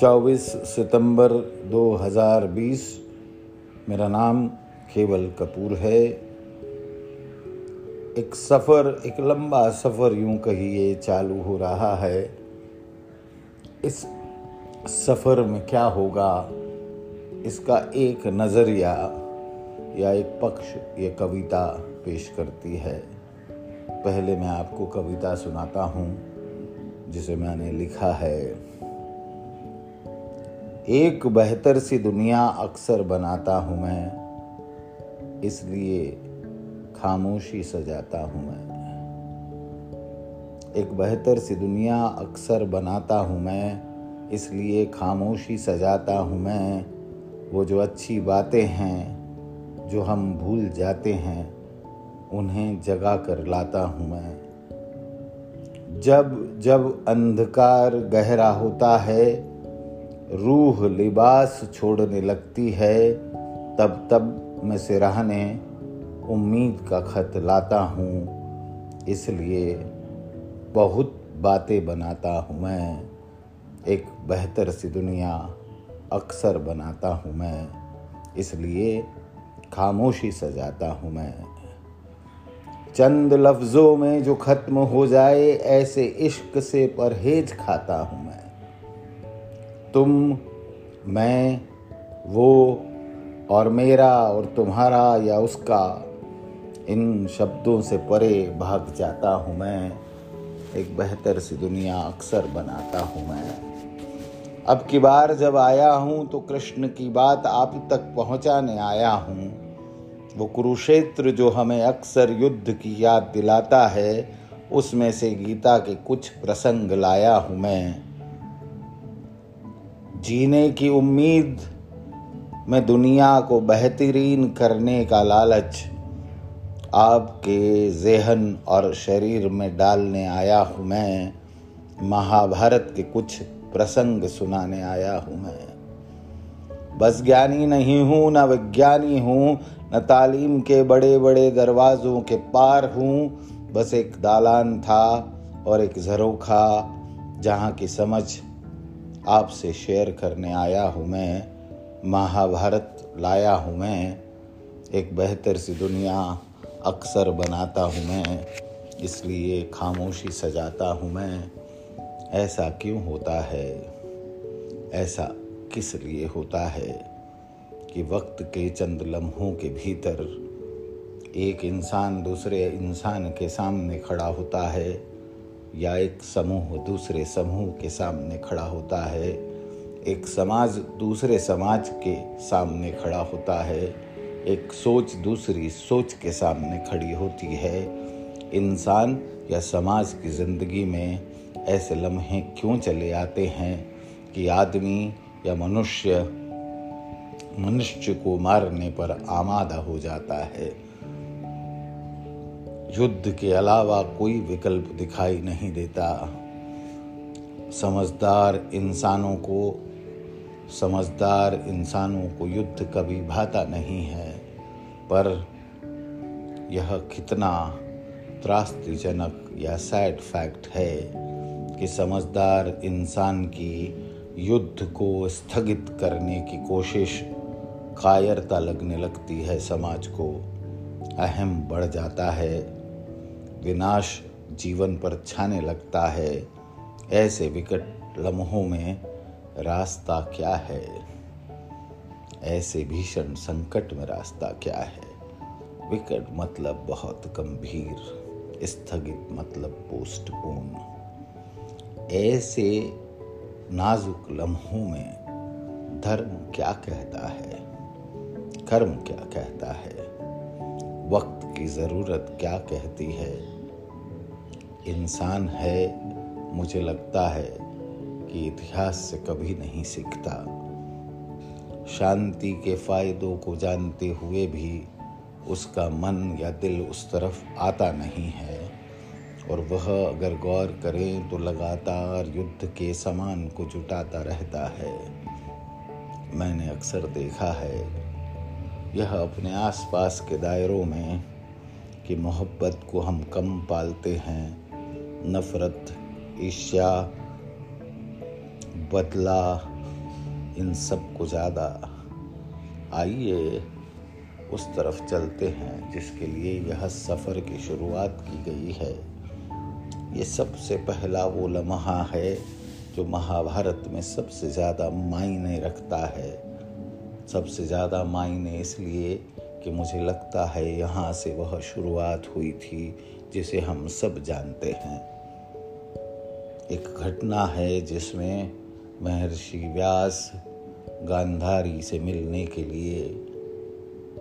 24 सितंबर 2020 मेरा नाम केवल कपूर है। एक सफ़र, एक लंबा सफ़र यूँ कहिए चालू हो रहा है। इस सफ़र में क्या होगा? इसका एक नज़रिया या एक पक्ष, ये कविता पेश करती है। पहले मैं आपको कविता सुनाता हूँ, जिसे मैंने लिखा है। एक बेहतर सी दुनिया अक्सर बनाता हूँ मैं, इसलिए खामोशी सजाता हूँ मैं। एक बेहतर सी दुनिया अक्सर बनाता हूँ मैं, इसलिए खामोशी सजाता हूँ मैं। वो जो अच्छी बातें हैं, जो हम भूल जाते हैं, उन्हें जगा कर लाता हूँ मैं। जब जब अंधकार गहरा होता है रूह लिबास छोड़ने लगती है, तब तब मैं सिराहने उम्मीद का खत लाता हूँ। इसलिए बहुत बातें बनाता हूँ मैं। एक बेहतर सी दुनिया अक्सर बनाता हूँ मैं। इसलिए खामोशी सजाता हूँ मैं। चंद लफ्ज़ों में जो ख़त्म हो जाए, ऐसे इश्क से परहेज खाता हूँ तुम, मैं, वो और मेरा और तुम्हारा या उसका, इन शब्दों से परे भाग जाता हूँ मैं। एक बेहतर सी दुनिया अक्सर बनाता हूँ मैं। अब की बार जब आया हूँ तो कृष्ण की बात आप तक पहुँचाने आया हूँ। वो कुरुक्षेत्र जो हमें अक्सर युद्ध की याद दिलाता है, उसमें से गीता के कुछ प्रसंग लाया हूँ मैं। जीने की उम्मीद में दुनिया को बेहतरीन करने का लालच आपके जहन और शरीर में डालने आया हूँ मैं। महाभारत के कुछ प्रसंग सुनाने आया हूँ मैं। बस ज्ञानी नहीं हूँ, न विज्ञानी हूँ, न तालीम के बड़े बड़े दरवाज़ों के पार हूँ। बस एक दालान था और एक झरोखा जहाँ की समझ आपसे शेयर करने आया हूँ मैं, महाभारत लाया हूँ मैं, एक बेहतर सी दुनिया अक्सर बनाता हूँ मैं, इसलिए खामोशी सजाता हूँ मैं। ऐसा क्यों होता है? ऐसा किस लिए होता है कि वक्त के चंद लम्हों के भीतर एक इंसान दूसरे इंसान के सामने खड़ा होता है? या एक समूह दूसरे समूह के सामने खड़ा होता है। एक समाज दूसरे समाज के सामने खड़ा होता है। एक सोच दूसरी सोच के सामने खड़ी होती है। इंसान या समाज की ज़िंदगी में ऐसे लम्हे क्यों चले आते हैं कि आदमी या मनुष्य मनुष्य को मारने पर आमादा हो जाता है? युद्ध के अलावा कोई विकल्प दिखाई नहीं देता। समझदार इंसानों को, समझदार इंसानों को युद्ध कभी भाता नहीं है, पर यह कितना त्रास्तिजनक या सैड फैक्ट है कि समझदार इंसान की युद्ध को स्थगित करने की कोशिश कायरता लगने लगती है, समाज को। अहम बढ़ जाता है। विनाश जीवन पर छाने लगता है। ऐसे विकट लम्हों में रास्ता क्या है? ऐसे भीषण संकट में रास्ता क्या है? विकट मतलब बहुत गंभीर, स्थगित मतलब पोस्टपोन ऐसे नाजुक लम्हों में धर्म क्या कहता है? कर्म क्या कहता है? वक्त की ज़रूरत क्या कहती है? इंसान है, मुझे लगता है कि इतिहास से कभी नहीं सीखता। शांति के फायदों को जानते हुए भी उसका मन या दिल उस तरफ़ आता नहीं है। और वह अगर गौर करें तो लगातार युद्ध के सामान को जुटाता रहता है। मैंने अक्सर देखा है यह अपने आसपास के दायरों में कि मोहब्बत को हम कम पालते हैं, नफ़रत, ईर्ष्या, बदला, इन सबको ज़्यादा। आइए उस तरफ़ चलते हैं जिसके लिए यह सफ़र की शुरुआत की गई है। ये सबसे पहला वो लम्हा है जो महाभारत में सबसे ज़्यादा मायने रखता है। सबसे ज़्यादा मायने इसलिए कि मुझे लगता है यहाँ से वह शुरुआत हुई थी, जिसे हम सब जानते हैं। एक घटना है जिसमें महर्षि व्यास गांधारी से मिलने के लिए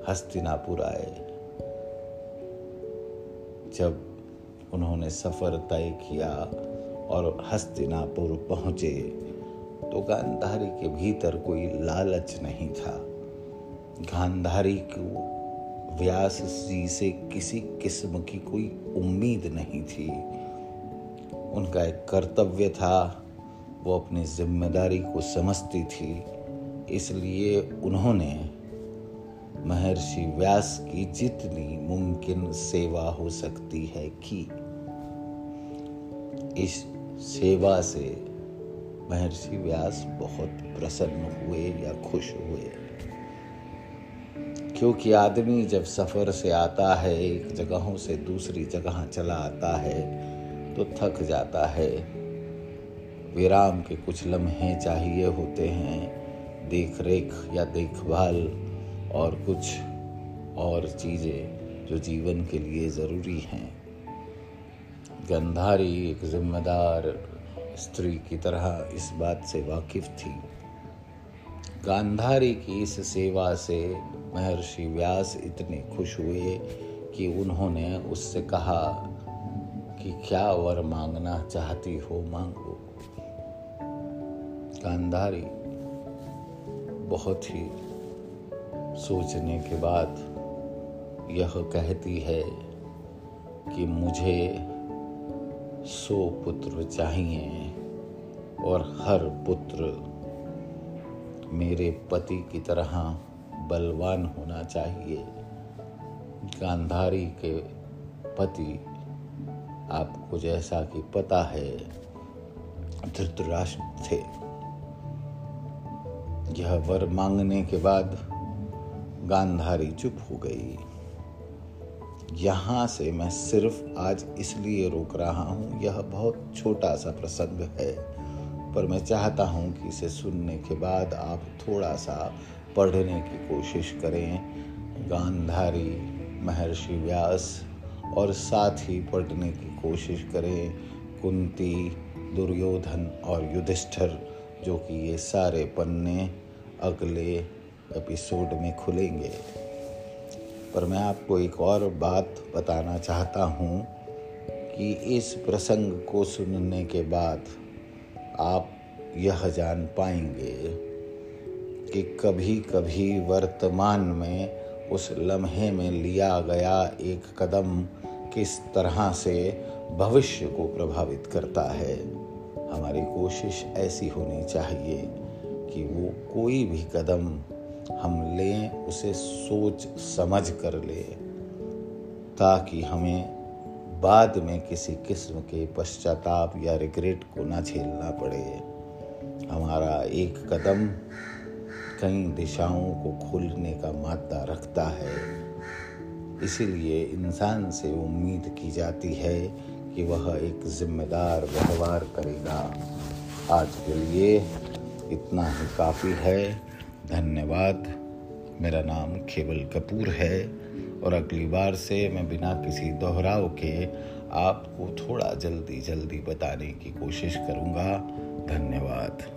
हस्तिनापुर आए। जब उन्होंने सफ़र तय किया और हस्तिनापुर पहुँचे तो गांधारी के भीतर कोई लालच नहीं था। गांधारी को व्यास जी से किसी किस्म की कोई उम्मीद नहीं थी। उनका एक कर्तव्य था, वो अपनी ज़िम्मेदारी को समझती थी। इसलिए उन्होंने महर्षि व्यास की जितनी मुमकिन सेवा हो सकती है की, इस सेवा से महर्षि व्यास बहुत प्रसन्न हुए या खुश हुए। क्योंकि आदमी जब सफ़र से आता है, एक जगहों से दूसरी जगह चला आता है तो थक जाता है। विराम के कुछ लम्हे चाहिए होते हैं देख रेख या देखभाल और कुछ और चीज़ें जो जीवन के लिए ज़रूरी हैं। गंधारी एक जिम्मेदार स्त्री की तरह इस बात से वाकिफ थी। गांधारी की इस सेवा से महर्षि व्यास इतने खुश हुए कि उन्होंने उससे कहा कि क्या वर मांगना चाहती हो मांगो। गांधारी बहुत ही सोचने के बाद यह कहती है कि मुझे सौ पुत्र चाहिए। और हर पुत्र मेरे पति की तरह बलवान होना चाहिए। गांधारी के पति, आपको जैसा कि पता है, धृतराष्ट्र थे। यह वर मांगने के बाद गांधारी चुप हो गई। यहाँ से मैं सिर्फ़ आज इसलिए रोक रहा हूँ, यह बहुत छोटा सा प्रसंग है। पर मैं चाहता हूँ कि इसे सुनने के बाद आप थोड़ा सा पढ़ने की कोशिश करें। गांधारी महर्षि व्यास और साथ ही पढ़ने की कोशिश करें। कुंती, दुर्योधन और युधिष्ठर, जो कि ये सारे पन्ने अगले एपिसोड में खुलेंगे। पर मैं आपको एक और बात बताना चाहता हूँ कि इस प्रसंग को सुनने के बाद आप यह जान पाएँगे कि कभी कभी वर्तमान में उस लम्हे में लिया गया एक कदम किस तरह से भविष्य को प्रभावित करता है। हमारी कोशिश ऐसी होनी चाहिए कि वो कोई भी कदम हम लें, उसे सोच समझ कर ले, ताकि हमें बाद में किसी किस्म के पश्चाताप या रिग्रेट को ना झेलना पड़े। हमारा एक कदम कई दिशाओं को खोलने का मादा रखता है। इसीलिए इंसान से उम्मीद की जाती है कि वह एक जिम्मेदार व्यवहार करेगा। आज के लिए इतना ही काफ़ी है। धन्यवाद। मेरा नाम केवल कपूर है। और अगली बार से मैं बिना किसी दोहराव के आपको थोड़ा जल्दी जल्दी बताने की कोशिश करूँगा। धन्यवाद।